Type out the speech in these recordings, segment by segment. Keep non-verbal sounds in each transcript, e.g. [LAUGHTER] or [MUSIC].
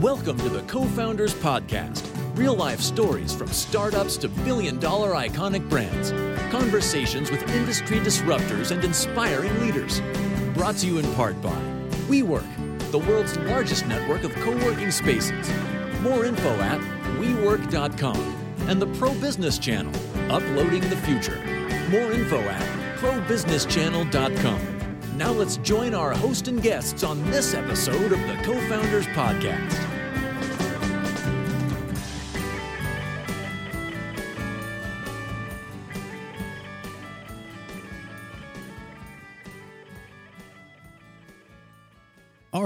Welcome to the Co Founders Podcast real life stories from startups to billion dollar iconic brands, conversations with industry disruptors and inspiring leaders. Brought to you in part by WeWork, the world's largest network of co working spaces. More info at WeWork.com and the Pro Business Channel, uploading the future. More info at ProBusinessChannel.com. Now let's join our host and guests on this episode of the Co Founders Podcast.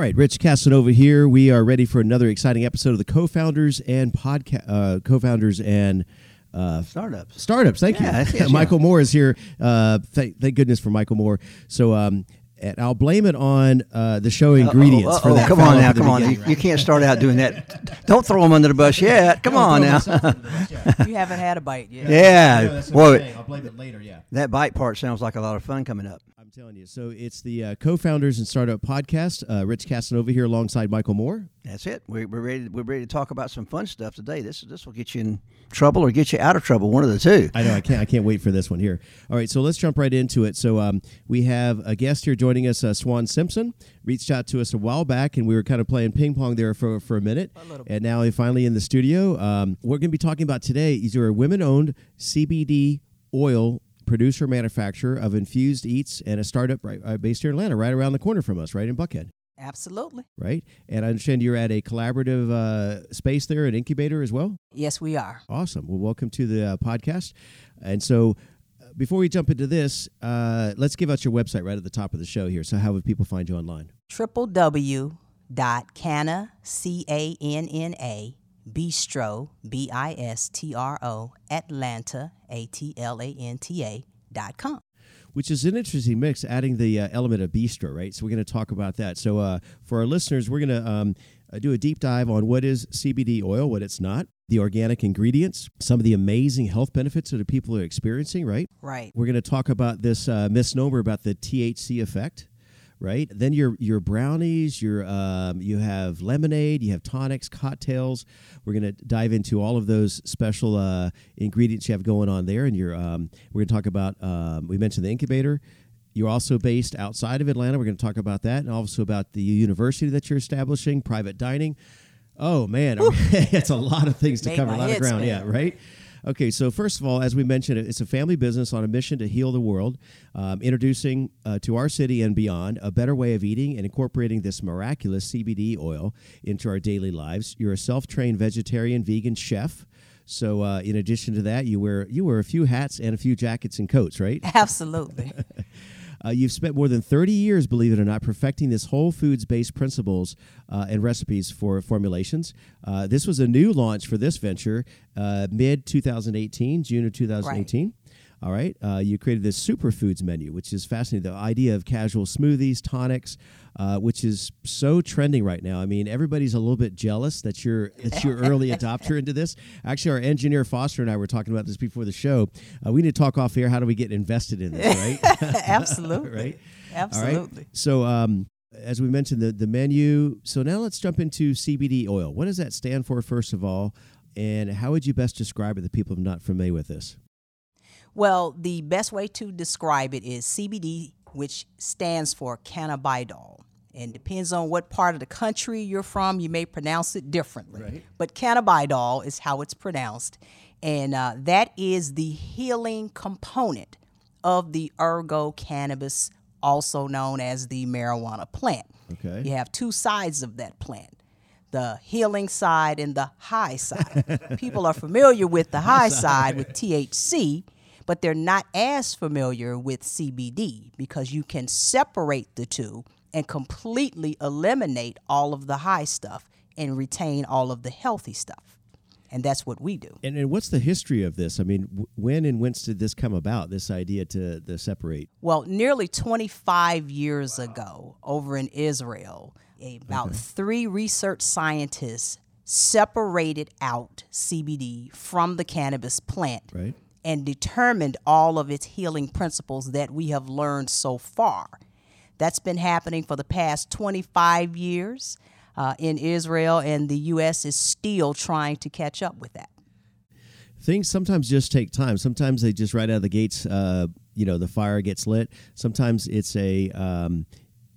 Right, Rich Casanova here. We are ready for another exciting episode of the co-founders and podcast uh, co-founders and uh, startups. Startups. Thank yeah, you. [LAUGHS] Michael Moore is here. Uh, th- thank goodness for Michael Moore. So um, and I'll blame it on uh, the show ingredients for that. Come on now, come on. You, you, can't start out doing that. Don't throw them under the bus yet. Come on now. you haven't had a bite yet. Yeah. Well, I'll blame it later. Yeah. That bite part sounds like a lot of fun coming up. I'm telling you. So it's the uh, co-founders and startup podcast. Uh, Rich Casanova here alongside Michael Moore. That's it. We're, we're ready. We're ready to talk about some fun stuff today. This this will get you in trouble or get you out of trouble. One of the two. I know. I can't. I can't wait for this one here. All right. So let's jump right into it. So um, we have a guest here joining us. Uh, Swan Simpson reached out to us a while back, and we were kind of playing ping pong there for for a minute. A and now he's finally in the studio. Um, we're going to be talking about today. These are a women-owned CBD oil producer manufacturer of infused eats and a startup right, uh, based here in Atlanta, right around the corner from us, right in Buckhead. Absolutely. Right. And I understand you're at a collaborative uh, space there, an incubator as well? Yes, we are. Awesome. Well, welcome to the uh, podcast. And so, uh, before we jump into this, uh, let's give out your website right at the top of the show here. So, how would people find you online? www.canna, C A N N A, bistro, B I S T R O, Atlanta, A T L A N T A, dot com which is an interesting mix, adding the uh, element of bistro, right? So we're going to talk about that. So uh, for our listeners, we're going to um, uh, do a deep dive on what is CBD oil, what it's not, the organic ingredients, some of the amazing health benefits that people are experiencing, right? Right. We're going to talk about this uh, misnomer about the THC effect right? Then your your brownies, your um, you have lemonade, you have tonics, cocktails. We're gonna dive into all of those special uh, ingredients you have going on there, and your um, we're gonna talk about. Um, we mentioned the incubator. You're also based outside of Atlanta. We're going to talk about that, and also about the university that you're establishing, private dining. Oh man, it's [LAUGHS] a lot of things to Made cover, a lot of ground. Spin. Yeah, right. Okay, so first of all, as we mentioned, it's a family business on a mission to heal the world, um, introducing uh, to our city and beyond a better way of eating and incorporating this miraculous CBD oil into our daily lives. You're a self trained vegetarian, vegan chef. So, uh, in addition to that, you wear you wear a few hats and a few jackets and coats, right? Absolutely. [LAUGHS] Uh, you've spent more than 30 years, believe it or not, perfecting this whole foods based principles uh, and recipes for formulations. Uh, this was a new launch for this venture, uh, mid 2018, June of 2018. Right. All right. Uh, you created this superfoods menu, which is fascinating. The idea of casual smoothies, tonics, uh, which is so trending right now. I mean, everybody's a little bit jealous that you're that you're [LAUGHS] early adopter into this. Actually, our engineer Foster and I were talking about this before the show. Uh, we need to talk off here. How do we get invested in this? Right. [LAUGHS] Absolutely. [LAUGHS] right. Absolutely. Right? So. Um, as we mentioned, the, the menu. So now let's jump into CBD oil. What does that stand for, first of all? And how would you best describe it to people who are not familiar with this? Well, the best way to describe it is CBD, which stands for cannabidiol. And depends on what part of the country you're from, you may pronounce it differently. Right. But cannabidiol is how it's pronounced. And uh, that is the healing component of the ergo cannabis, also known as the marijuana plant. Okay. You have two sides of that plant the healing side and the high side. [LAUGHS] People are familiar with the high side with THC, but they're not as familiar with CBD because you can separate the two and completely eliminate all of the high stuff and retain all of the healthy stuff. And that's what we do. And, and what's the history of this? I mean, w- when and whence did this come about, this idea to, separate? Well, nearly 25 years wow. ago, over in Israel, about okay. three research scientists separated out CBD from the cannabis plant right and determined all of its healing principles that we have learned so far. That's been happening for the past 25 years. uh, in Israel, and the U.S. is still trying to catch up with that. Things sometimes just take time. Sometimes they just right out of the gates, uh, you know, the fire gets lit. Sometimes it's a um,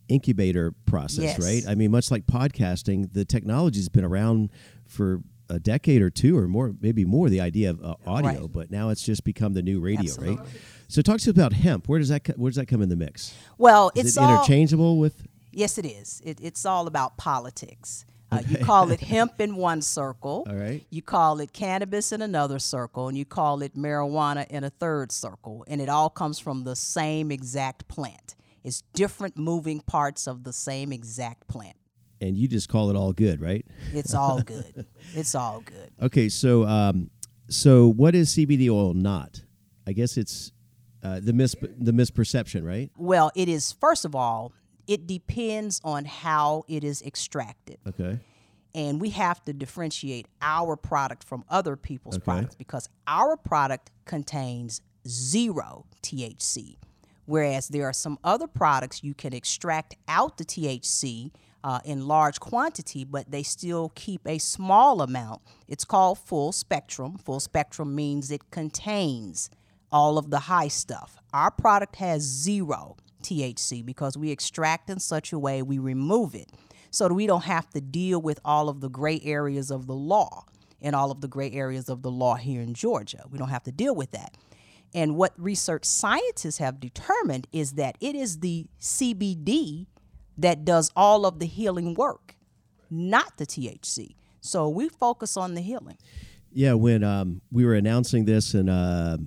incubator process, Yes. right? I mean, much like podcasting, the technology's been around for a decade or two or more, maybe more. The idea of uh, audio, Right. but now it's just become the new radio, right? So, talk to us about hemp. Where does that where does that come in the mix? Well, Is it's it all interchangeable with? yes, it is. It, it's all about politics. Uh, you call it [LAUGHS] hemp in one circle. All right. You call it cannabis in another circle, and you call it marijuana in a third circle, and it all comes from the same exact plant. It's different moving parts of the same exact plant. And you just call it all good, right? It's all good. [LAUGHS] it's all good. Okay, so um, so what is CBD oil not? I guess it's uh, the mis the misperception, right? Well, it is, first of all, it depends on how it is extracted. Okay. and we have to differentiate our product from other people's Okay. products because our product contains zero THC, whereas there are some other products you can extract out the THC uh, in large quantity, but they still keep a small amount. It's called full spectrum. Full spectrum means it contains all of the high stuff. Our product has zero THC because we extract in such a way we remove it so that we don't have to deal with all of the gray areas of the law and all of the gray areas of the law here in Georgia. We don't have to deal with that. And what research scientists have determined is that it is the CBD that does all of the healing work, not the THC. So we focus on the healing. Yeah, when um, we were announcing this and uh,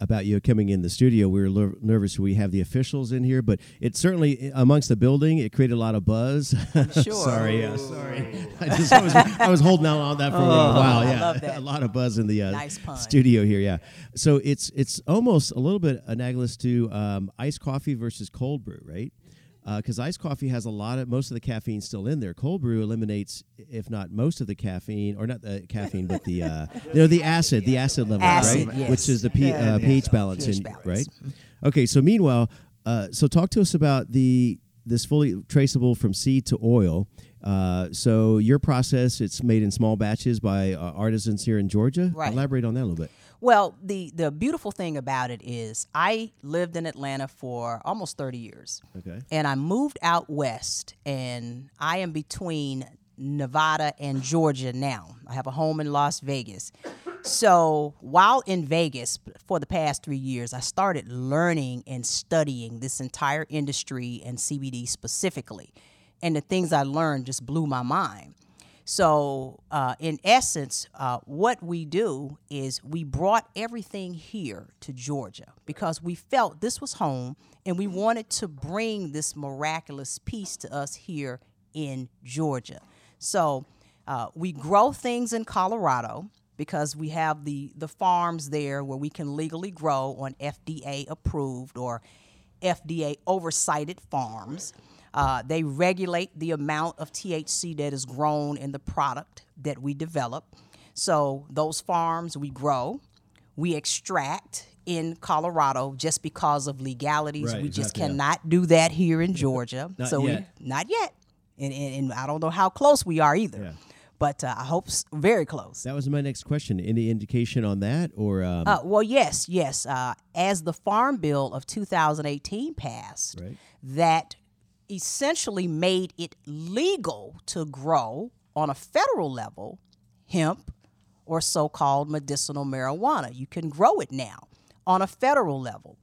about you coming in the studio, we were ler- nervous. We have the officials in here, but it certainly amongst the building, it created a lot of buzz. [LAUGHS] Sure. sorry, yeah, sorry. [LAUGHS] I just I was, I was holding out on that for a while. Yeah, love that. [LAUGHS] a lot of buzz in the uh, Nice studio here. Yeah, so it's it's almost a little bit analogous to um, iced coffee versus cold brew, right? Because iced coffee has a lot of most of the caffeine still in there. Cold brew eliminates, if not most of the caffeine, or not the caffeine, but the uh, [LAUGHS] you know the acid, the acid level, Acid, right? yes. Which is the P, uh, pH balance, in, right? Okay, so meanwhile, uh, so talk to us about the this fully traceable from seed to oil. Uh, so your process, it's made in small batches by uh, artisans here in Georgia. Right. Elaborate on that a little bit. Well, the the beautiful thing about it is I lived in Atlanta for almost 30 years. Okay. And I moved out west and I am between Nevada and Georgia now. I have a home in Las Vegas. So, while in Vegas for the past 3 years, I started learning and studying this entire industry and CBD specifically. And the things I learned just blew my mind. So, uh, in essence, uh, what we do is we brought everything here to Georgia because we felt this was home and we wanted to bring this miraculous piece to us here in Georgia. So, uh, we grow things in Colorado because we have the, the farms there where we can legally grow on FDA approved or FDA oversighted farms. Uh, they regulate the amount of THC that is grown in the product that we develop. So those farms we grow, we extract in Colorado just because of legalities. Right, we just cannot do that here in Georgia. Not so yet. we not yet, and, and and I don't know how close we are either. Yeah. But uh, I hope s- very close. That was my next question. Any indication on that, or um, Uh, well, yes, yes. Uh, as the Farm Bill of 2018 passed, Right. that essentially made it legal to grow on a federal level hemp or so called medicinal marijuana. You can grow it now on a federal level.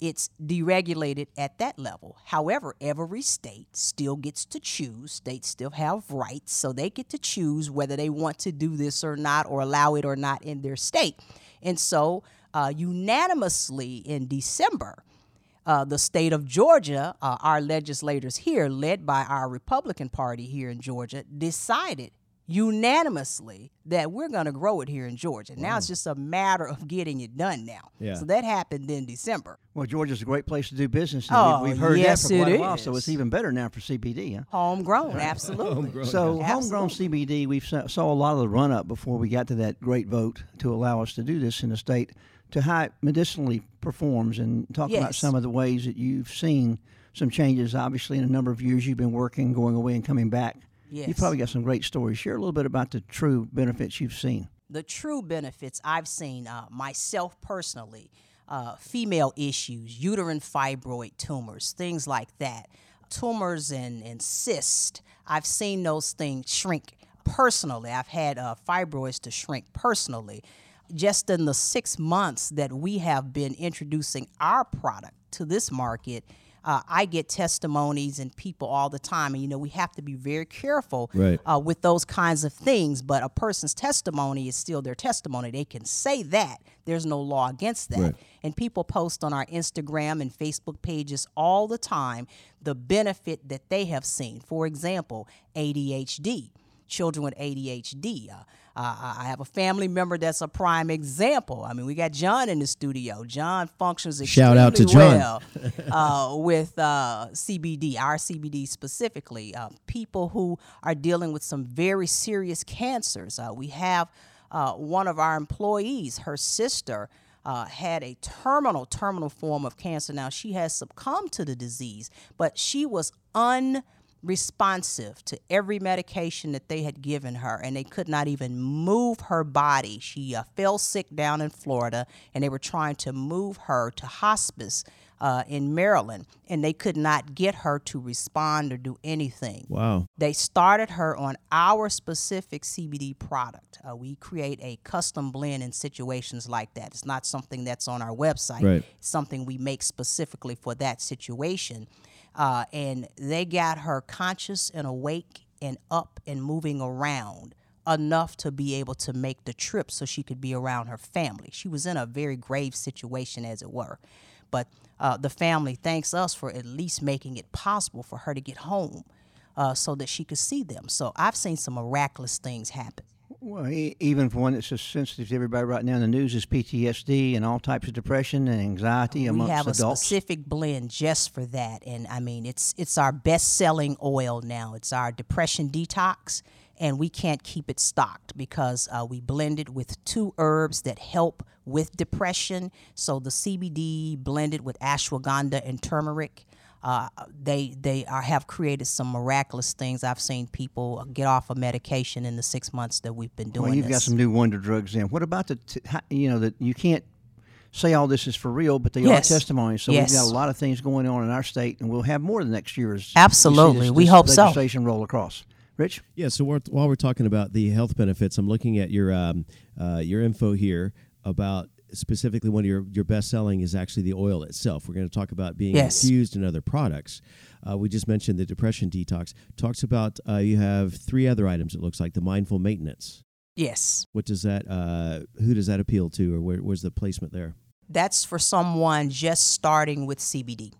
It's deregulated at that level. However, every state still gets to choose. States still have rights, so they get to choose whether they want to do this or not, or allow it or not in their state. And so, uh, unanimously in December, uh, the state of Georgia, uh, our legislators here, led by our Republican Party here in Georgia, decided unanimously that we're going to grow it here in Georgia. Now it's just a matter of getting it done now. Yeah. So that happened in December. Well, Georgia's a great place to do business. And Oh, we've, we've heard yes, that for quite it a while, so it's even better now for CBD. Huh? Homegrown, absolutely. [LAUGHS] So, Absolutely. homegrown CBD, we saw, saw a lot of the run up before we got to that great vote to allow us to do this in the state to how it medicinally performs and talk about some of the ways that you've seen some changes. Obviously, in a number of years you've been working, going away and coming back You've probably got some great stories. Share a little bit about the true benefits you've seen. the true benefits I've seen uh, myself personally, uh, female issues, uterine fibroid tumors, things like that, tumors and, and cysts. I've seen those things shrink personally. I've had uh, fibroids to shrink personally. Just in the six months that we have been introducing our product to this market, uh, I get testimonies and people all the time, and you know we have to be very careful Right. uh, with those kinds of things. But a person's testimony is still their testimony. They can say that. There's no law against that. Right. And people post on our Instagram and Facebook pages all the time the benefit that they have seen. For example, ADHD, children with ADHD. Uh, uh, I have a family member that's a prime example. I mean, we got John in the studio. John functions Shout extremely out to John. well uh, with uh, CBD, our CBD specifically. Uh, people who are dealing with some very serious cancers. Uh, we have uh, one of our employees, her sister. Uh, had a terminal, terminal form of cancer. Now she has succumbed to the disease, but she was unresponsive to every medication that they had given her, and they could not even move her body. She uh, fell sick down in Florida, and they were trying to move her to hospice uh, in Maryland, and they could not get her to respond or do anything. Wow. They started her on our specific CBD product. Uh, we create a custom blend in situations like that. It's not something that's on our website. Right. It's something we make specifically for that situation. Uh, and they got her conscious and awake and up and moving around enough to be able to make the trip so she could be around her family. She was in a very grave situation, as it were. But uh, the family thanks us for at least making it possible for her to get home uh, so that she could see them. So I've seen some miraculous things happen. Well, e- even for one that's as sensitive to everybody right now in the news is PTSD and all types of depression and anxiety amongst adults. we have a adults. specific blend just for that and i mean it's it's our best selling oil now it's our depression detox and we can't keep it stocked because uh, we blend it with two herbs that help with depression so the cbd blended with ashwagandha and turmeric uh, they they are have created some miraculous things. I've seen people get off of medication in the six months that we've been doing well, you've got some new wonder drugs in. What about the, t- how- you know, that you can't say all this is for real, but they Yes. are testimonies. So Yes. we've got a lot of things going on in our state, and we'll have more the next year. as Absolutely. this- We this hope so. roll across. Rich? Yeah. So we're, while we're talking about the health benefits, I'm looking at your um, uh, your info here about specifically one of your your best selling is actually the oil itself. We're going to talk about being Yes. infused in other products. Uh, we just mentioned the depression detox. Talks about uh, you have three other items. It looks like the mindful maintenance. yes. What does that? Uh, who does that appeal to, or where, where's the placement there? that's for someone just starting with CBD.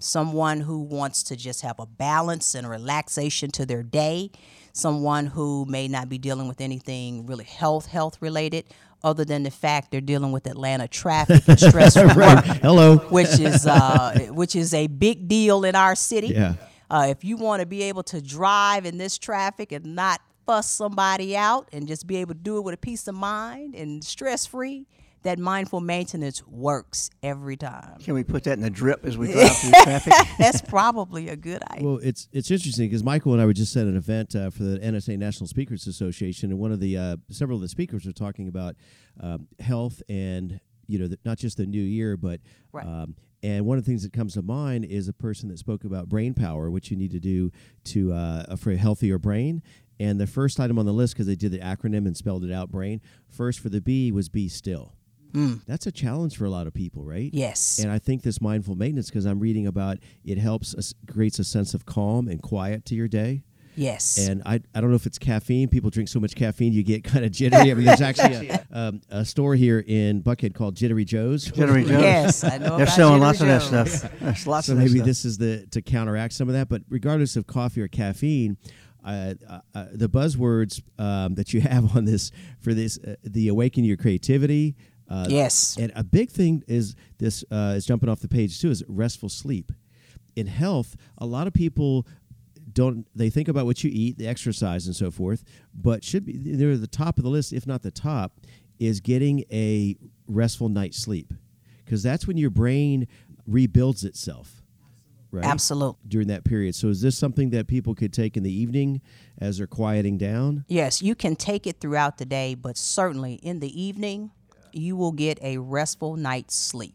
Someone who wants to just have a balance and a relaxation to their day. Someone who may not be dealing with anything really health health related, other than the fact they're dealing with Atlanta traffic and stress [LAUGHS] from work, Hello. which is uh, which is a big deal in our city. Yeah. Uh, if you want to be able to drive in this traffic and not fuss somebody out and just be able to do it with a peace of mind and stress free, that mindful maintenance works every time. Can we put that in the drip as we drive through [LAUGHS] traffic? [LAUGHS] That's probably a good idea. Well, it's it's interesting because Michael and I were just at an event uh, for the NSA National Speakers Association, and one of the uh, several of the speakers were talking about um, health and you know the, not just the new year, but Right. um, and one of the things that comes to mind is a person that spoke about brain power, what you need to do to uh, for a healthier brain. And the first item on the list, because they did the acronym and spelled it out, brain. First for the B was be still. That's a challenge for a lot of people, right? Yes. And I think this mindful maintenance, because I'm reading about it, helps us creates a sense of calm and quiet to your day. yes. And I, I don't know if it's caffeine. People drink so much caffeine, you get [LAUGHS] kind of jittery. I mean, there's actually a, [LAUGHS] um, a store here in Buckhead called Jittery Joe's. Jittery [LAUGHS] Joe's. yes, I know They're about selling Jittery lots of that stuff. There's lots so of that maybe stuff. this is the to counteract some of that. But regardless of coffee or caffeine, uh, uh, uh, the buzzwords um, that you have on this for this, uh, the awaken your creativity. Uh, Yes. and a big thing is this uh, is jumping off the page too is restful sleep. In health, a lot of people don't they think about what you eat, the exercise, and so forth, but should be they're at the top of the list, if not the top, is getting a restful night's sleep because that's when your brain rebuilds itself. right? Absolutely. During that period. So is this something that people could take in the evening as they're quieting down? Yes, you can take it throughout the day, but certainly in the evening, you will get a restful night's sleep.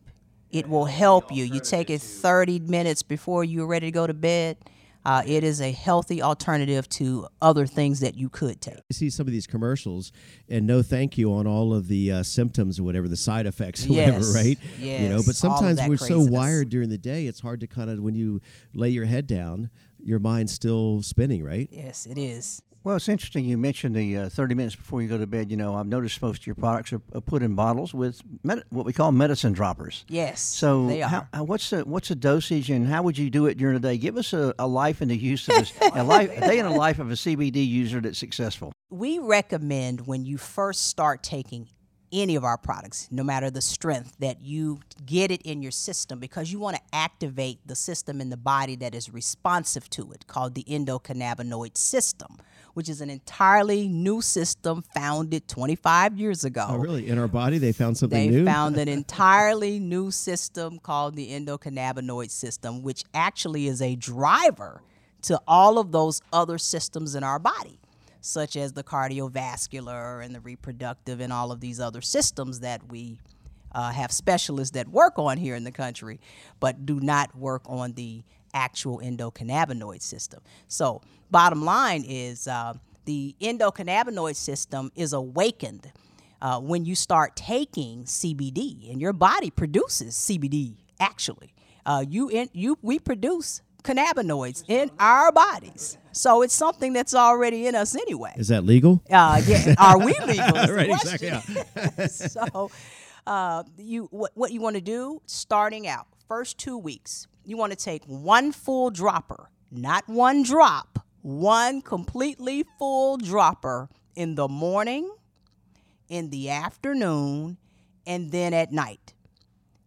It will help you. You take it 30 minutes before you're ready to go to bed. Uh, it is a healthy alternative to other things that you could take. I see some of these commercials and no thank you on all of the uh, symptoms or whatever, the side effects or whatever, Yes, right? You know, but yes, all of sometimes we're so wired during the day, it's hard to kind of, when you lay your head down, your mind's still spinning, right? Yes, it is. Well, it's interesting you mentioned the uh, 30 minutes before you go to bed. You know, I've noticed most of your products are, are put in bottles with med- what we call medicine droppers. Yes. So, they are. how, how, what's the what's the dosage, and how would you do it during the day? Give us a, a life in the use of a, a life, a day in the life of a CBD user that's successful. we recommend when you first start taking any of our products, no matter the strength, that you get it in your system because you want to activate the system in the body that is responsive to it, called the endocannabinoid system, which is an entirely new system founded 25 years ago. Oh, really? In our body, they found something They new? found an [LAUGHS] entirely new system called the endocannabinoid system, which actually is a driver to all of those other systems in our body, such as the cardiovascular and the reproductive and all of these other systems that we uh, have specialists that work on here in the country, but do not work on the actual endocannabinoid system. So, bottom line is uh, the endocannabinoid system is awakened uh, when you start taking CBD, and your body produces CBD. Actually, uh, you in, you we produce cannabinoids in our bodies, so it's something that's already in us anyway. Is that legal? Uh, yeah, are we legal? [LAUGHS] Right, exactly, [LAUGHS] so, uh, you what, what you want to do starting out first two weeks, you want to take one full dropper, not one drop, one completely full dropper in the morning, in the afternoon, and then at night.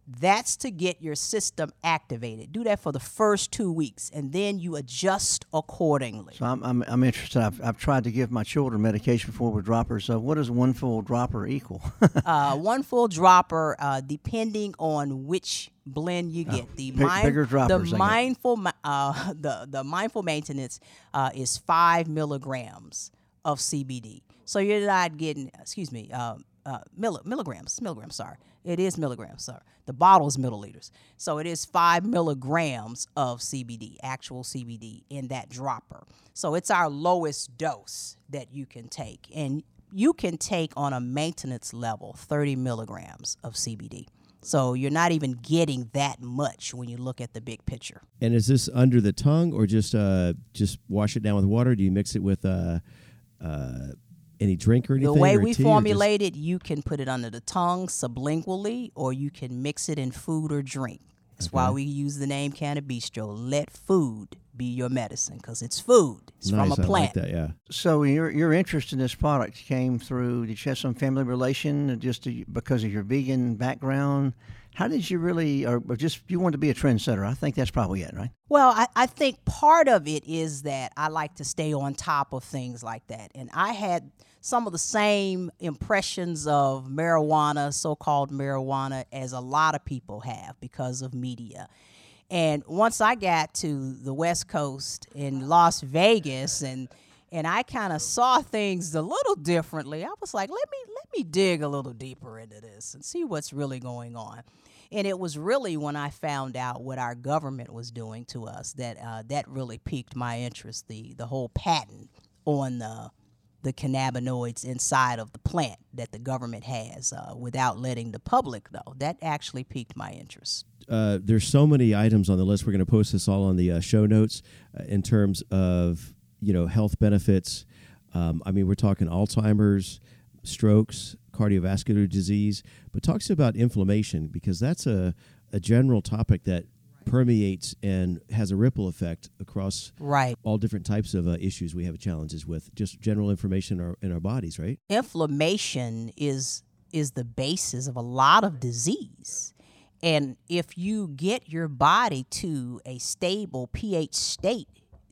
That's to get your system activated. Do that for the first two weeks, and then you adjust accordingly. So I'm, I'm, I'm interested. I've, I've tried to give my children medication before with droppers. So what does one full dropper equal? [LAUGHS] uh, one full dropper, uh, depending on which blend you get. the big- bigger droppers, the mindful, uh, [LAUGHS] the the mindful maintenance uh, is five milligrams of CBD. So you're not getting, excuse me, um, uh, milli- milligrams, milligrams. Sorry, it is milligrams. Sorry, the bottle is milliliters. So it is five milligrams of CBD, actual CBD in that dropper. So it's our lowest dose that you can take, and you can take on a maintenance level 30 milligrams of CBD. So you're not even getting that much when you look at the big picture. And is this under the tongue or just uh, just wash it down with water? Do you mix it with uh, uh, any drink or anything? The way we tea, or just- formulate it, you can put it under the tongue sublingually, or you can mix it in food or drink. That's why we use the name Cannabistro. Let food be your medicine because it's food. It's from Nice, a I plant. like that, yeah. so your your interest in this product came through. Did you have some family relation just to, because of your vegan background? How did you really, or or just you wanted to be a trendsetter? I think that's probably it, right? Well, I, I think part of it is that I like to stay on top of things like that. And I had some of the same impressions of marijuana, so called marijuana, as a lot of people have because of media. And once I got to the West Coast in Las Vegas and and I kind of saw things a little differently. I was like, let me let me dig a little deeper into this and see what's really going on. And it was really when I found out what our government was doing to us that uh, that really piqued my interest. The the whole patent on the the cannabinoids inside of the plant that the government has, uh, without letting the public know, that actually piqued my interest. uh, there's so many items on the list. We're going to post this all on the uh, show notes uh, in terms of you know health benefits. Um, I mean, we're talking Alzheimer's, strokes, cardiovascular disease, but talks about inflammation because that's a a general topic that permeates and has a ripple effect across Right. all different types of uh, issues we have challenges with. Just general information in our, in our bodies, right? inflammation is is the basis of a lot of disease. And if you get your body to a stable pH state,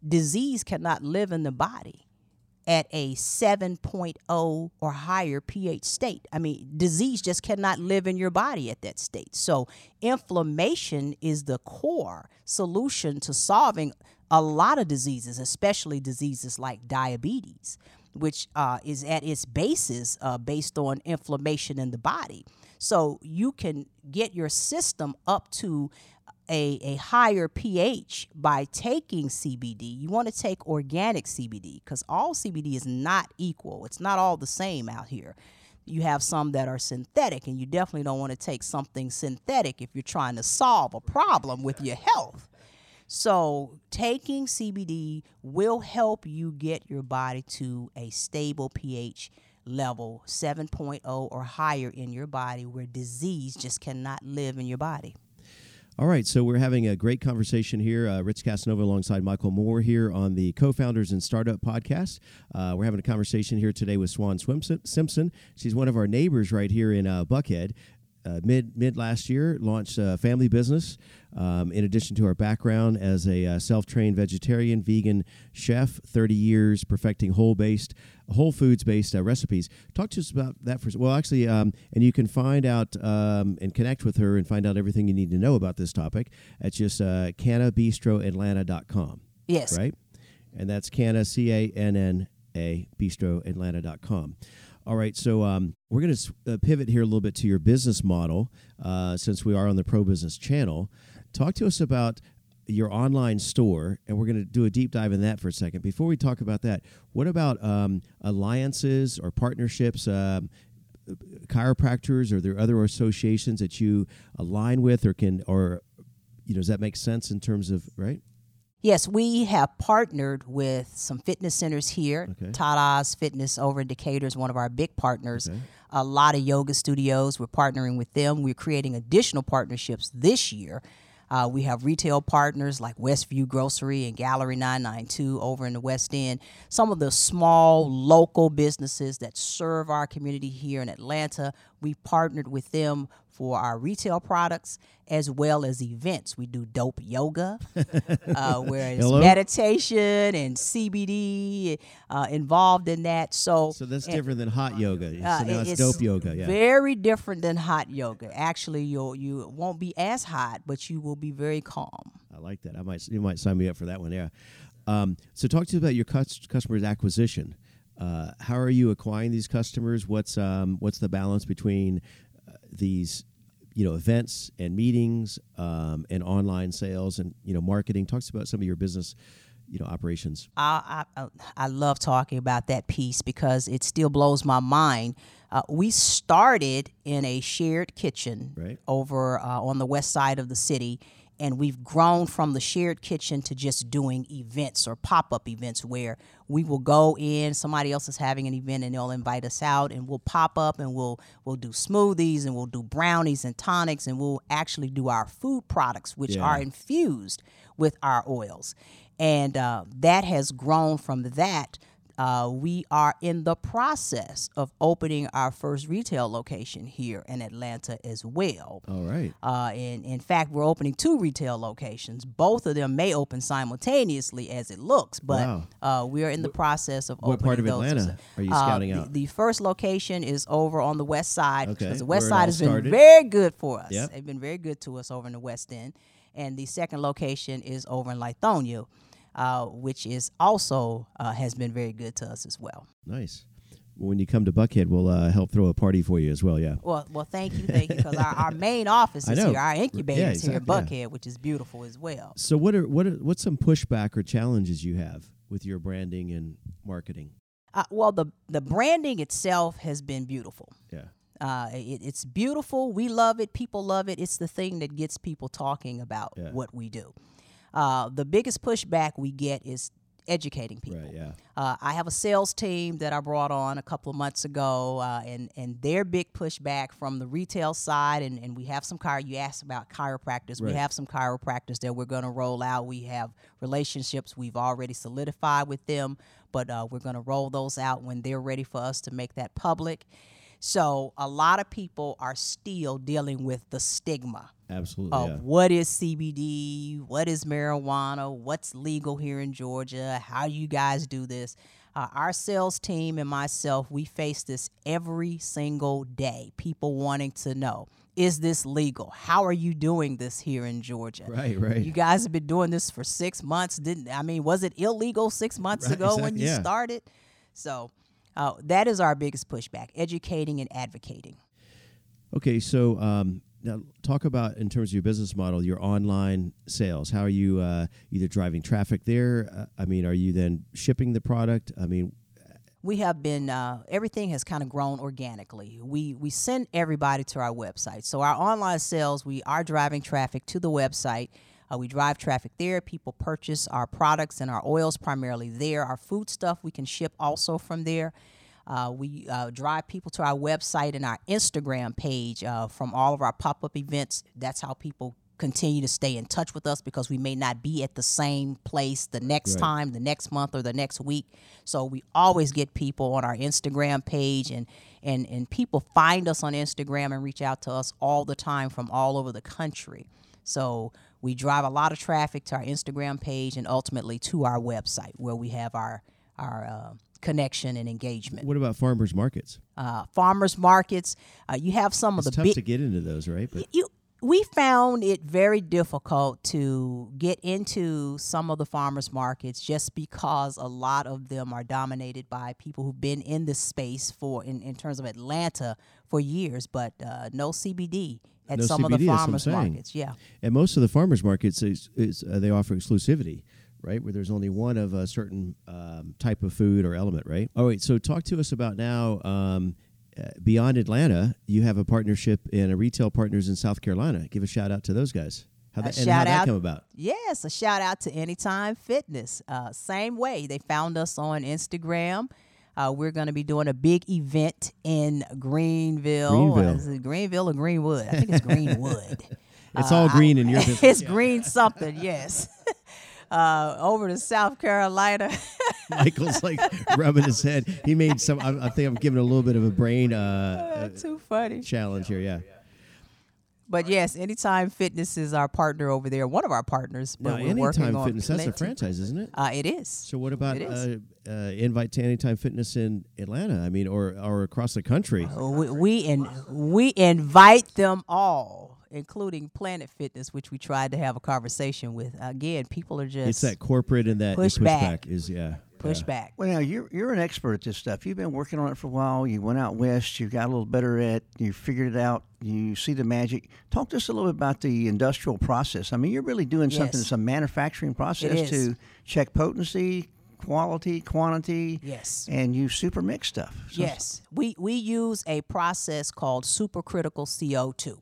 disease cannot live in the body. At a 7.0 or higher pH state. I mean, disease just cannot live in your body at that state. So, inflammation is the core solution to solving a lot of diseases, especially diseases like diabetes, which uh, is at its basis uh, based on inflammation in the body. So, you can get your system up to a, a higher pH by taking CBD. You want to take organic CBD because all CBD is not equal. It's not all the same out here. You have some that are synthetic, and you definitely don't want to take something synthetic if you're trying to solve a problem with your health. So, taking CBD will help you get your body to a stable pH level 7.0 or higher in your body where disease just cannot live in your body. All right, so we're having a great conversation here. Uh, Rich Casanova alongside Michael Moore here on the Co-Founders and Startup podcast. Uh, we're having a conversation here today with Swan Simpson. She's one of our neighbors right here in uh, Buckhead uh, mid mid last year launched a family business. Um, in addition to our background as a uh, self trained vegetarian vegan chef, thirty years perfecting whole based whole foods based uh, recipes. Talk to us about that first. Well, actually, um, and you can find out um, and connect with her and find out everything you need to know about this topic at just uh, cannabistroatlanta.com. Yes. Right, and that's canna c a n n a bistroatlanta.com. All right, so um, we're going to uh, pivot here a little bit to your business model uh, since we are on the Pro Business channel. Talk to us about your online store, and we're going to do a deep dive in that for a second. Before we talk about that, what about um, alliances or partnerships? Um, chiropractors or there other associations that you align with or can or you know does that make sense in terms of right Yes, we have partnered with some fitness centers here. Okay. Tada's Fitness over in Decatur is one of our big partners. Okay. A lot of yoga studios, we're partnering with them. We're creating additional partnerships this year. Uh, we have retail partners like Westview Grocery and Gallery 992 over in the West End. Some of the small local businesses that serve our community here in Atlanta, we partnered with them for our retail products as well as events. We do dope yoga, [LAUGHS] uh, where it's Hello? meditation and CBD uh, involved in that. So, so that's and- different than hot yoga uh, so now it- it's, dope yoga yeah Very different than hot yoga. Actually, you'll you won't be as hot, but you will be very calm. I like that. I might you might sign me up for that one. Yeah. Um, so talk to us about your customers acquisition. Uh, how are you acquiring these customers? What's um, what's the balance between these you know events and meetings um, and online sales and you know marketing? talks about some of your business you know operations. I, I I love talking about that piece because it still blows my mind. Uh, we started in a shared kitchen Right. over uh, on the west side of the city, and we've grown from the shared kitchen to just doing events or pop up events where we will go in. Somebody else is having an event, and they'll invite us out, and we'll pop up and we'll we'll do smoothies and we'll do brownies and tonics, and we'll actually do our food products, which Yeah. are infused with our oils. And uh, that has grown from that. Uh, we are in the process of opening our first retail location here in Atlanta as well. All right. Uh, and in fact, we're opening two retail locations. Both of them may open simultaneously as it looks, but Wow. uh, we are in the process of What opening part of those. Atlanta are you Uh, scouting the, out? the first location is over on the west side Okay, because the west it side has started. been very good for us. Yep. They've been very good to us over in the west end. And the second location is over in Lithonia, uh, which is also uh, has been very good to us as well. Nice. When you come to Buckhead, we'll uh, help throw a party for you as well. Yeah. Well, well, thank you, thank you, because our, our [LAUGHS] main office is here, our incubator Yeah, is here in exactly, Buckhead, which is beautiful as well. So what are what are what's some pushback or challenges you have with your branding and marketing? Uh, well, the the branding itself has been beautiful. Yeah. Uh, it, it's beautiful. We love it. People love it. It's the thing that gets people talking about Yeah. what we do. Uh, the biggest pushback we get is educating people. Right. Yeah. Uh, I have a sales team that I brought on a couple of months ago, uh, and and their big pushback from the retail side, and, and we have some chiro. You asked about chiropractors. We have some chiropractors that we're going to roll out. We have relationships we've already solidified with them, but uh, we're going to roll those out when they're ready for us to make that public. So a lot of people are still dealing with the stigma Absolutely. of yeah. what is CBD, what is marijuana, what's legal here in Georgia, how you guys do this. Uh, our sales team and myself, we face this every single day. People wanting to know, is this legal? How are you doing this here in Georgia? Right, right. You guys have been doing this for six months. Didn't I mean? Was it illegal six months Right, ago when you yeah. started? So uh, that is our biggest pushback: educating and advocating. Okay, so um, now talk about in terms of your business model, your online sales. How are you uh, either driving traffic there? Uh, I mean, are you then shipping the product? I mean, we have been uh, everything has kind of grown organically we we send everybody to our website so our online sales we are driving traffic to the website uh, we drive traffic there people purchase our products and our oils primarily there our food stuff we can ship also from there uh, we uh, drive people to our website and our instagram page uh, from all of our pop-up events that's how people continue to stay in touch with us because we may not be at the same place the next Right. time, the next month, or the next week. So we always get people on our Instagram page, and and and people find us on Instagram and reach out to us all the time from all over the country. So we drive a lot of traffic to our Instagram page and ultimately to our website where we have our our uh, connection and engagement. what about farmers markets? Uh, farmers markets, uh, you have some It's of the tough big to get into those, right? But you we found it very difficult to get into some of the farmers markets just because a lot of them are dominated by people who've been in this space for in, in terms of Atlanta for years, but uh, no CBD at No some of the that's what I'm farmers markets. Yeah. and most of the farmers markets is, is uh, they offer exclusivity, right? Where there's only one of a certain um, type of food or element, right? All right. So talk to us about now. Um, uh, beyond Atlanta, you have a partnership and a retail partners in South Carolina. Give a shout out to those guys. How that, and how that out- come about? Yes, a shout out to Anytime Fitness. Uh, same way, they found us on Instagram. Uh, we're going to be doing a big event in Greenville. Greenville. Uh, is it Greenville or Greenwood? I think it's Greenwood. [LAUGHS] It's all green in your [LAUGHS] business. it's green something, yes. Uh, over to South Carolina. [LAUGHS] Michael's like rubbing his head. He made some. I, I think I'm giving a little bit of a brain uh, Too funny. uh, challenge here. Yeah. But yes, Anytime Fitness is our partner over there, one of our partners. But Now, we're working Anytime Fitness, that's a franchise, isn't it? Uh, it is. So what about uh, uh, invite to Anytime Fitness in Atlanta? I mean, or or across the country? we we, in, we invite them all, including Planet Fitness, which we tried to have a conversation with. Again, people are just It's that corporate and that Push pushback back. is yeah. pushback. yeah. Well, now you're you're an expert at this stuff. You've been working on it for a while. You went out west. You got a little better at. You figured it out. You see the magic. Talk to us a little bit about the industrial process. I mean, you're really doing something. Yes. It's a manufacturing process to check potency, quality, quantity. Yes. And you super mix stuff. So- Yes, we we use a process called supercritical CO2.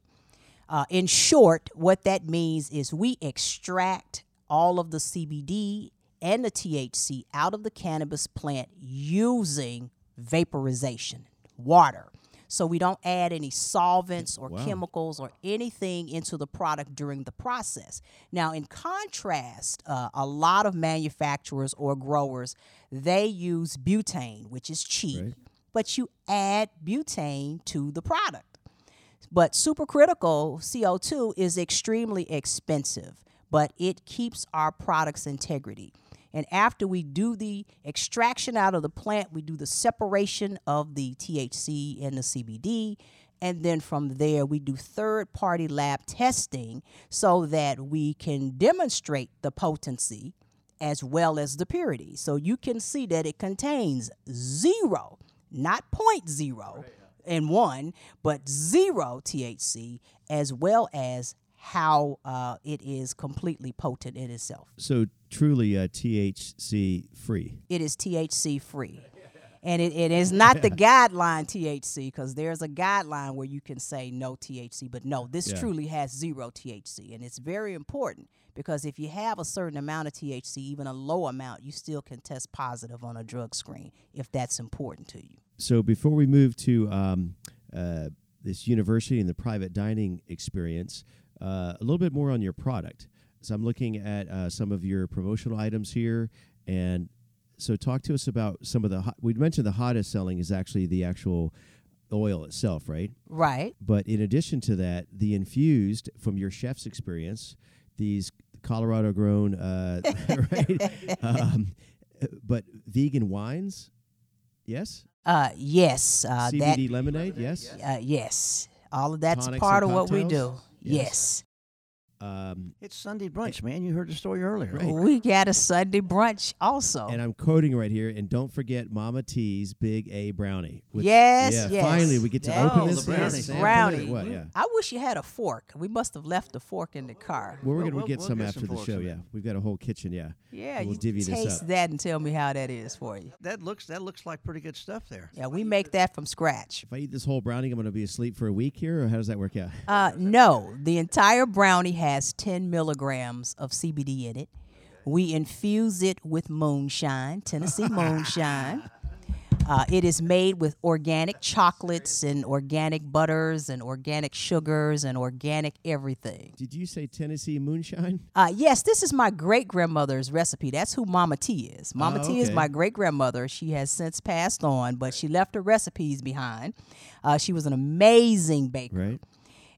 Uh, in short, what that means is we extract all of the CBD and the THC out of the cannabis plant using vaporization, water. So we don't add any solvents or chemicals or anything into the product during the process. Now, in contrast, uh, a lot of manufacturers or growers they use butane, which is cheap, but you add butane to the product. But supercritical CO2 is extremely expensive, but it keeps our product's integrity. And after we do the extraction out of the plant, we do the separation of the THC and the CBD. And then from there, we do third party lab testing so that we can demonstrate the potency as well as the purity. So you can see that it contains zero, not point zero and one, but zero THC, as well as how uh, it is completely potent in itself. So truly uh, THC free. It is THC free. And it, it is not the [LAUGHS] guideline THC because there's a guideline where you can say no THC, but no, this Yeah. truly has zero THC. And it's very important because if you have a certain amount of THC, even a low amount, you still can test positive on a drug screen if that's important to you. So before we move to um, uh, this university and the private dining experience, uh, a little bit more on your product. So I'm looking at uh, some of your promotional items here, and so talk to us about some of the. Hot, we mentioned the hottest selling is actually the actual oil itself, right? Right. But in addition to that, the infused from your chef's experience, these Colorado grown, uh, [LAUGHS] right? [LAUGHS] Um, but vegan wines, yes. Uh, yes. Uh, that. CBD lemonade, yes. Uh, yes. All of that's Tonics part of what we do. Yes. Yes. Um, It's Sunday brunch, man. You heard the story earlier. Right. We got a Sunday brunch also. and I'm quoting right here, and don't forget Mama T's Big A brownie. which- yes, yeah, yes. Finally, we get to That open Oh, this the thing, brownie. sample it, brownie. What? Yeah. I wish you had a fork. We must have left the fork in the car. Well, we're We'll- gonna we'll- get we'll some get after some the show. Yeah, we've got a whole kitchen. Yeah. Yeah, we'll you divvy this taste up. that and tell me how that is for you. That looks that looks like pretty good stuff there. Yeah, we make that from scratch. If I eat this whole brownie, I'm gonna be asleep for a week here, or how does that work out? Uh, no, the entire brownie has 10 milligrams of CBD in it. We infuse it with moonshine, Tennessee [LAUGHS] moonshine. Uh, it is made with organic chocolates and organic butters and organic sugars and organic everything. Did you say Tennessee moonshine? Uh, yes, this is my great grandmother's recipe. That's who Mama T is. Mama Oh, T is my great grandmother. She has since passed on, but she left her recipes behind. Uh, she was an amazing baker Right.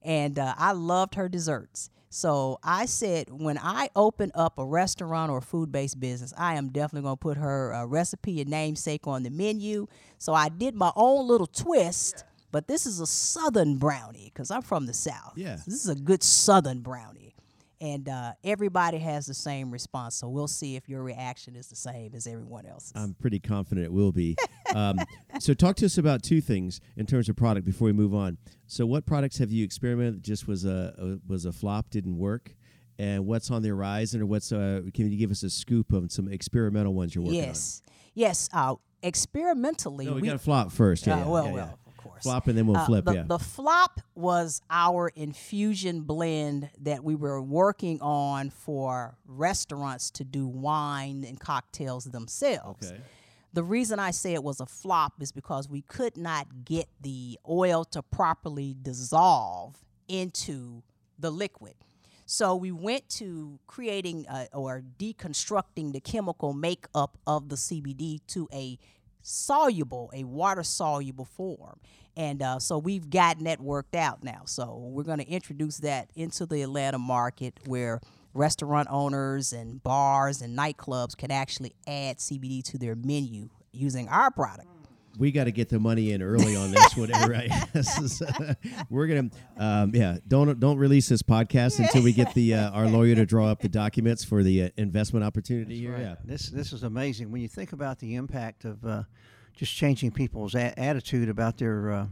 and uh, I loved her desserts. So I said, when I open up a restaurant or food based business, I am definitely going to put her uh, recipe and namesake on the menu. So I did my own little twist, but this is a southern brownie because I'm from the South. Yeah. This is a good southern brownie. And uh, everybody has the same response. So we'll see if your reaction is the same as everyone else's. I'm pretty confident it will be. um, [LAUGHS] so, talk to us about two things in terms of product before we move on. So, what products have you experimented that just was a, a was a flop, didn't work, and what's on the horizon, or what's uh, can you give us a scoop of some experimental ones you're working on? yes. Yes. Uh, experimentally. No, we, we got to flop first. Yeah, Uh, yeah, well, yeah, well, Flop and then we'll Uh, flip. the, yeah. the flop was our infusion blend that we were working on for restaurants to do wine and cocktails themselves. Okay. The reason I say it was a flop is because we could not get the oil to properly dissolve into the liquid. So we went to creating uh, or deconstructing the chemical makeup of the CBD to a soluble, a water soluble form. And uh, so we've gotten that worked out now. So we're going to introduce that into the Atlanta market where restaurant owners and bars and nightclubs can actually add CBD to their menu using our product. We got to get the money in early on this, whatever. [LAUGHS] Right? This [LAUGHS] we're gonna, um, yeah. Don't don't release this podcast until we get the uh, our lawyer to draw up the documents for the uh, investment opportunity here. Yeah. This this is amazing when you think about the impact of uh, just changing people's a- attitude about their uh,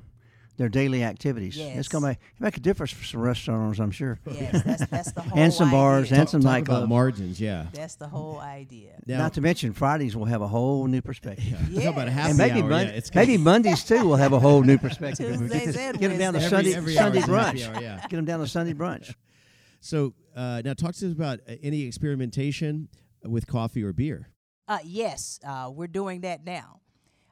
their daily activities. Yes. It's gonna make, make a difference for some restaurant owners, I'm sure. Yes, that's, that's the [LAUGHS] whole And some bars idea. and some Talk about nightclubs. margins. Yeah. That's the whole idea. Now, Not to mention Fridays will have a whole new perspective. talk about a happy And maybe hour. Mon- yeah, it's maybe [LAUGHS] Mondays too will have a whole new perspective. If we get, this- and get them down to Sunday Every- every Sunday hour's a happy brunch. hour, yeah. Get them down to Sunday brunch. So uh, now, talk to us about uh, any experimentation with coffee or beer. Uh, yes, uh, we're doing that now.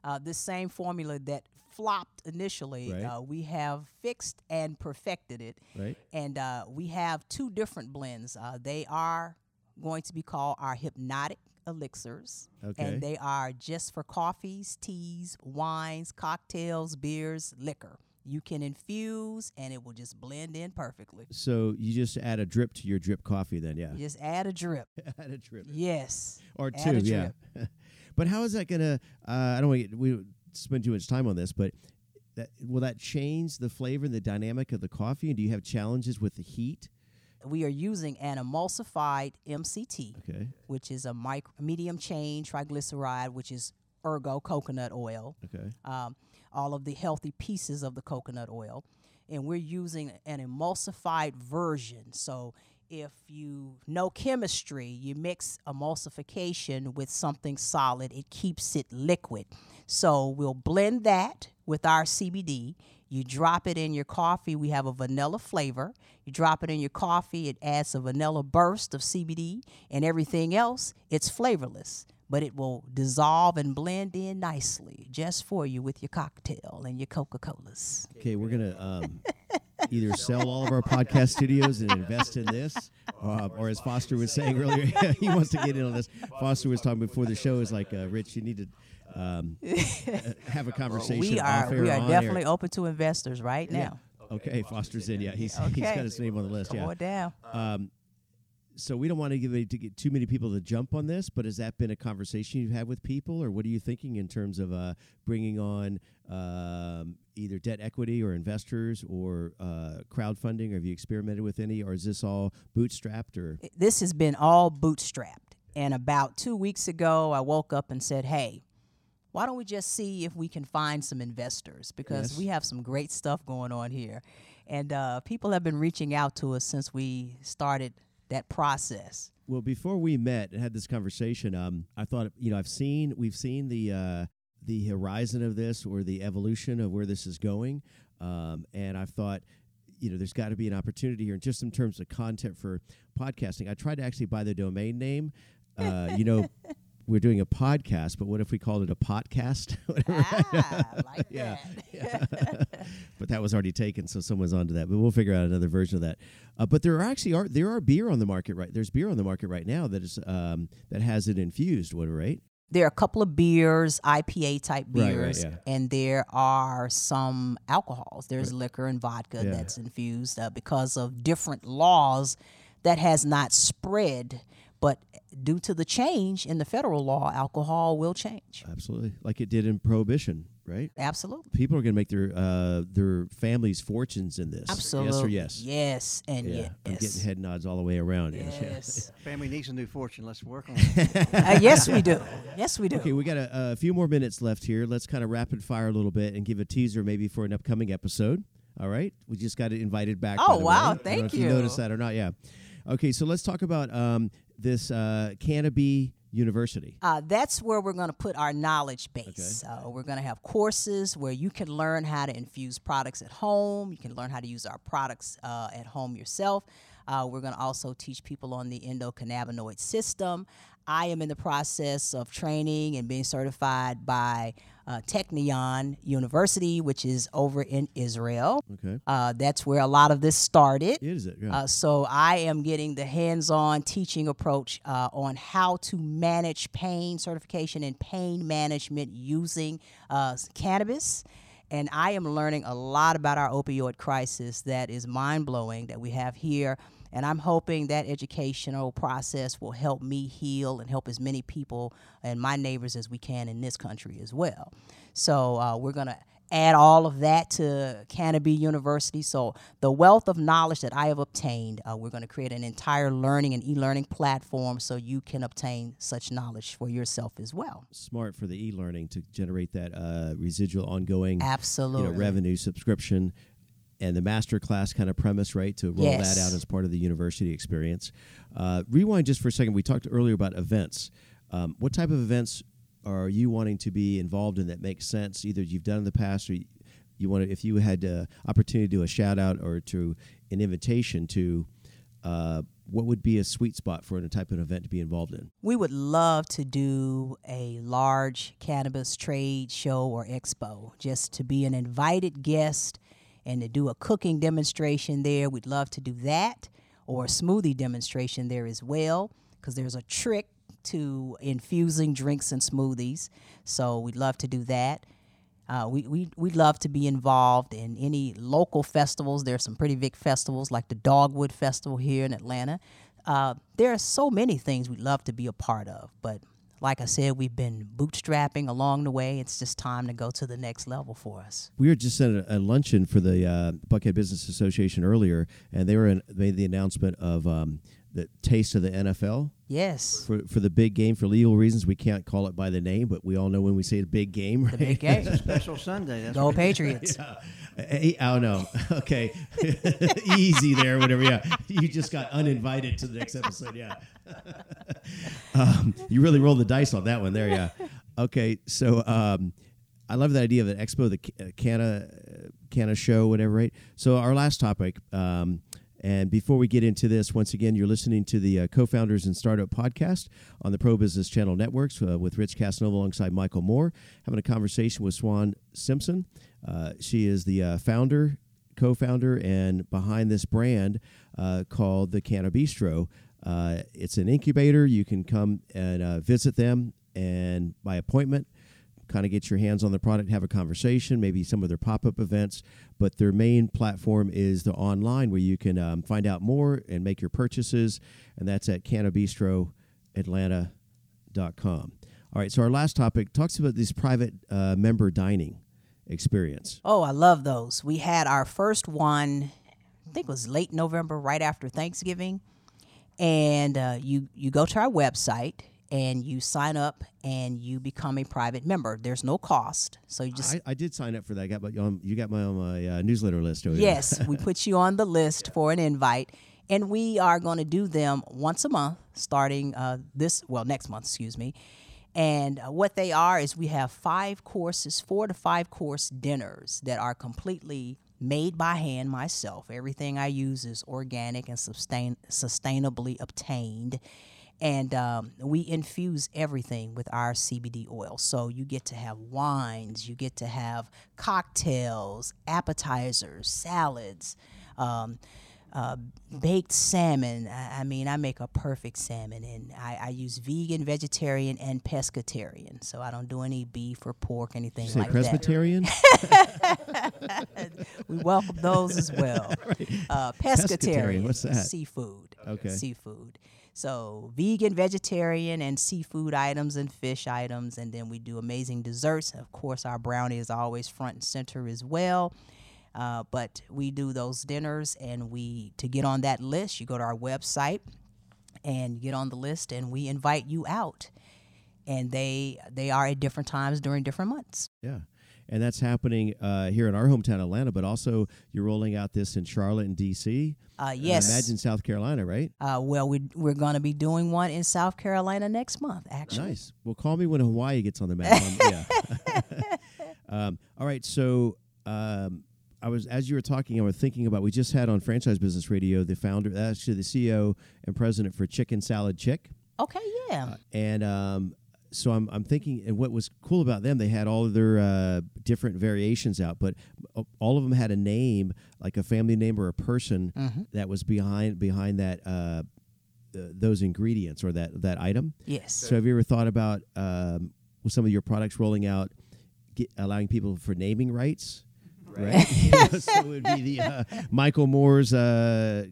Uh, this same formula that flopped initially, Right. uh, we have fixed and perfected it. Right. And uh, we have two different blends. Uh, they are going to be called our hypnotic elixirs. Okay. And they are just for coffees, teas, wines, cocktails, beers, liquor. You can infuse and it will just blend in perfectly. So you just add a drip to your drip coffee, then, yeah. You just add a drip. [LAUGHS] add a drip Yes. or add two, yeah. [LAUGHS] but how is that gonna? Uh, I don't want to we spend too much time on this, but that, will that change the flavor and the dynamic of the coffee? And do you have challenges with the heat? We are using an emulsified MCT. Okay. which is a micro, medium chain triglyceride, which is ergo coconut oil, Okay. um, all of the healthy pieces of the coconut oil. And we're using an emulsified version. So if you know chemistry, you mix emulsification with something solid, it keeps it liquid. So we'll blend that with our CBD. You drop it in your coffee, we have a vanilla flavor. You drop it in your coffee, it adds a vanilla burst of CBD, and everything else, it's flavorless. But it will dissolve and blend in nicely just for you with your cocktail and your Coca Colas. Okay, we're gonna um, [LAUGHS] either sell all of our podcast studios and invest in this, uh, or as Foster was saying earlier, [LAUGHS] he wants to get in on this. Foster was talking before the show is like, uh, Rich, you need to um, [LAUGHS] have a conversation. we are off air we are definitely air. open to investors right now. Okay, Foster's in. Yeah, he's he's Okay. got his name on the list. Come Yeah. on down. Um, so we don't want to give it to get too many people to jump on this, but has that been a conversation you've had with people, or what are you thinking in terms of uh, bringing on um, either debt equity or investors or uh, crowdfunding? Or have you experimented with any, or is this all bootstrapped? Or this has been all bootstrapped. And about two weeks ago, I woke up and said, hey, why don't we just see if we can find some investors? Because Yes. we have some great stuff going on here. And uh, people have been reaching out to us since we started that process. Well, before we met and had this conversation, um, I thought, you know, I've seen, we've seen the uh, the horizon of this or the evolution of where this is going, um, and I've thought, you know, there's got to be an opportunity here, just in terms of content for podcasting. I tried to actually buy the domain name. Uh, you know, [LAUGHS] we're doing a podcast, but what if we called it a podcast? [LAUGHS] ah, like [LAUGHS] Yeah, that. [LAUGHS] but that was already taken, so someone's onto that. But we'll figure out another version of that. Uh, but there are actually are there are beer on the market right. There's beer on the market right now that is um, that has it infused. What right? there are a couple of beers, IPA type Right, right, beers, yeah. and there are some alcohols. There's liquor and vodka Yeah. that's infused uh, because of different laws that has not spread. But due to the change in the federal law, alcohol will change. Absolutely, like it did in Prohibition, right? Absolutely. People are going to make their uh, their families' fortunes in this. Absolutely. Yes or yes. Yes and Yeah, I'm getting head nods all the way around. Yes. Yes. [LAUGHS] [LAUGHS] Family needs a new fortune. Let's work on it. [LAUGHS] Uh, yes, we do. Yes, we do. Okay, we got a, a few more minutes left here. Let's kind of rapid fire a little bit and give a teaser maybe for an upcoming episode. All right, we just got invited back. Oh, wow, way. I don't know thank if you. you. noticed that or not? Yeah. Okay, so let's talk about um, this uh, Canopy University. Uh, that's where we're going to put our knowledge base. Uh, we're going to have courses where you can learn how to infuse products at home. You can learn how to use our products uh, at home yourself. Uh, we're going to also teach people on the endocannabinoid system. I am in the process of training and being certified by uh, Technion University, which is over in Israel. Okay, Uh, that's where a lot of this started. is it? Yeah. Uh, so I am getting the hands-on teaching approach uh, on how to manage pain certification and pain management using uh, cannabis. And I am learning a lot about our opioid crisis that is mind-blowing that we have here. And I'm hoping that educational process will help me heal and help as many people and my neighbors as we can in this country as well. So uh, we're going to add all of that to Canopy University. So the wealth of knowledge that I have obtained, uh, we're going to create an entire learning and e-learning platform so you can obtain such knowledge for yourself as well. Smart for the e-learning to generate that uh, residual, ongoing, Absolutely. you know, revenue subscription. And the master class kind of premise, right, to roll Yes. that out as part of the university experience. Uh, rewind just for a second. We talked earlier about events. Um, what type of events are you wanting to be involved in that makes sense? Either you've done in the past, or you, want to, if you had uh, opportunity to do a shout out or to an invitation to, uh, what would be a sweet spot for a type of event to be involved in? We would love to do a large cannabis trade show or expo, just to be an invited guest and to do a cooking demonstration there. We'd love to do that, or a smoothie demonstration there as well, because there's a trick to infusing drinks and smoothies. So we'd love to do that. Uh, we, we, we'd love to be involved in any local festivals. There are some pretty big festivals like the Dogwood Festival here in Atlanta. Uh, there are so many things we'd love to be a part of. But like I said, we've been bootstrapping along the way. It's just time to go to the next level for us. We were just at a, a luncheon for the uh, Buckhead Business Association earlier, and they were in, made the announcement of um, the taste of the NFL Yes. for for the big game. For legal reasons, we can't call it by the name, but we all know when we say the big game, right? The big game. [LAUGHS] Special Sunday. That's Go right. Patriots. Hey, I don't know. [LAUGHS] Okay, [LAUGHS] easy there. Whatever. Yeah, you just got uninvited to the next episode. Yeah, um, you really rolled the dice on that one there. Yeah. Okay, so um, I love the idea of an expo, the Ca- uh, Canna uh, Canna show, whatever. Right. So our last topic. Um, and before we get into this, once again, you're listening to the uh, co-founders and startup podcast on the Pro Business Channel networks uh, with Rich Casanova alongside Michael Moore, having a conversation with Swan Simpson. Uh, she is the uh, founder, co-founder and behind this brand uh, called the Canna Bistro. Uh, it's an incubator. You can come and visit them and by appointment kind of get your hands on the product, have a conversation, maybe some of their pop up events. But their main platform is the online where you can um, find out more and make your purchases, and that's at cannabistroatlanta.com. All right, so our last topic talks about this private uh, member dining experience. Oh, I love those. We had our first one, I think it was late November, right after Thanksgiving. And uh, you, you go to our website and you sign up and you become a private member. There's no cost, so you just I, I did sign up for that. I got my, um, you got my on my uh, newsletter list. Over yes, we [LAUGHS] put you on the list for an invite, and we are going to do them once a month, starting uh, this well next month, excuse me. And uh, what they are is we have five courses, four to five course dinners that are completely made by hand myself. Everything I use is organic and sustain sustainably obtained and um, we infuse everything with our CBD oil. So you get to have wines, you get to have cocktails, appetizers, salads, um, uh, baked salmon. I, I, mean, I make a perfect salmon, and I, I, use vegan, vegetarian, and pescatarian. So I don't do any beef or pork, anything Say like Presbyterian? that. [LAUGHS] we welcome those as well. [LAUGHS] right. uh, pescatarian, pescatarian, what's that? Seafood. Okay. Seafood. So vegan, vegetarian, and seafood items and fish items, and then we do amazing desserts. Of course, our brownie is always front and center as well. Uh, but we do those dinners, and we to get on that list, you go to our website and get on the list, and we invite you out. And they they are at different times during different months. Yeah and that's happening uh, here in our hometown, Atlanta. But also, you're rolling out this in Charlotte and D.C. Uh, yes, I imagine South Carolina, right? Uh, well, we, we're going to be doing one in South Carolina next month. Actually, nice. Well, call me when Hawaii gets on the map. yeah. [LAUGHS] um, all right. So. Um, I was as you were talking, I was thinking about we just had on Franchise Business Radio the founder, actually the CEO and president for Chicken Salad Chick. Okay, yeah. Uh, and um, so I'm, I'm thinking, and what was cool about them, they had all of their uh, different variations out, but all of them had a name, like a family name or a person mm-hmm. that was behind behind that uh, those ingredients or that that item. Yes. So have you ever thought about um, with some of your products rolling out, get, allowing people for naming rights? Right. [LAUGHS] [LAUGHS] so it would be the uh, Michael Moore's uh,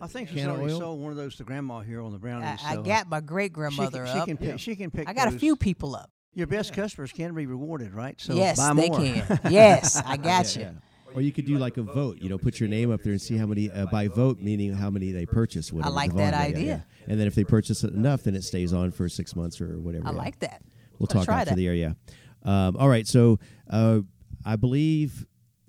I think she's already oil? sold one of those to Grandma here on the brownies. I, so I got my great grandmother she, she up. Can pick, yeah. She can pick. I got those. a few people up. Your best customers can be rewarded, right? So yes, buy they can. [LAUGHS] yes, I got yeah, you. Yeah. Or you could do like a vote. You know, put your name up there and see how many uh, by vote, meaning how many they purchase. Whatever, I like that idea. And then if they purchase it enough, then it stays on for six months or whatever. I like that. We'll talk after that. the area. Um, all right, so uh, I believe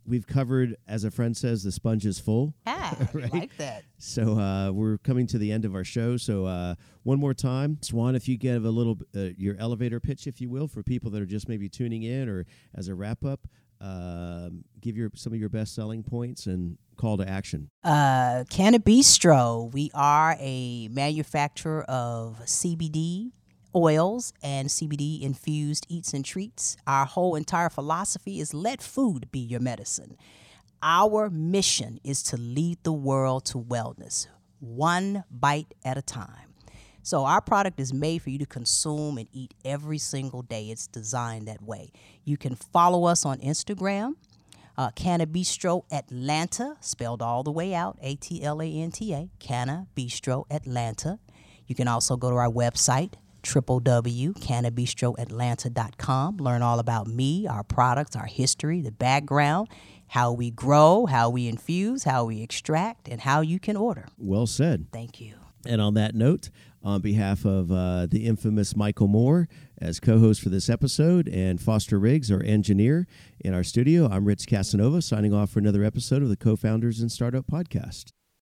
we've covered, as a friend says, the sponge is full. Ah, [LAUGHS] right? like that. So uh, we're coming to the end of our show. So uh, one more time, Swan, if you give a little uh, your elevator pitch, if you will, for people that are just maybe tuning in, or as a wrap up, um, give your some of your best selling points and call to action. Uh, Canna Bistro, we are a manufacturer of CBD oils and CBD infused eats and treats. Our whole entire philosophy is let food be your medicine. Our mission is to lead the world to wellness, one bite at a time. So, our product is made for you to consume and eat every single day. It's designed that way. You can follow us on Instagram, uh, Canna Bistro Atlanta, spelled all the way out A T L A N T A, Canna Bistro Atlanta. You can also go to our website, www.cannabistroatlanta.com. Learn all about me, our products, our history, the background, how we grow, how we infuse, how we extract, and how you can order. Well said. Thank you. And on that note, on behalf of uh, the infamous Michael Moore as co host for this episode and Foster Riggs, our engineer in our studio, I'm Rich Casanova signing off for another episode of the Co Founders and Startup Podcast.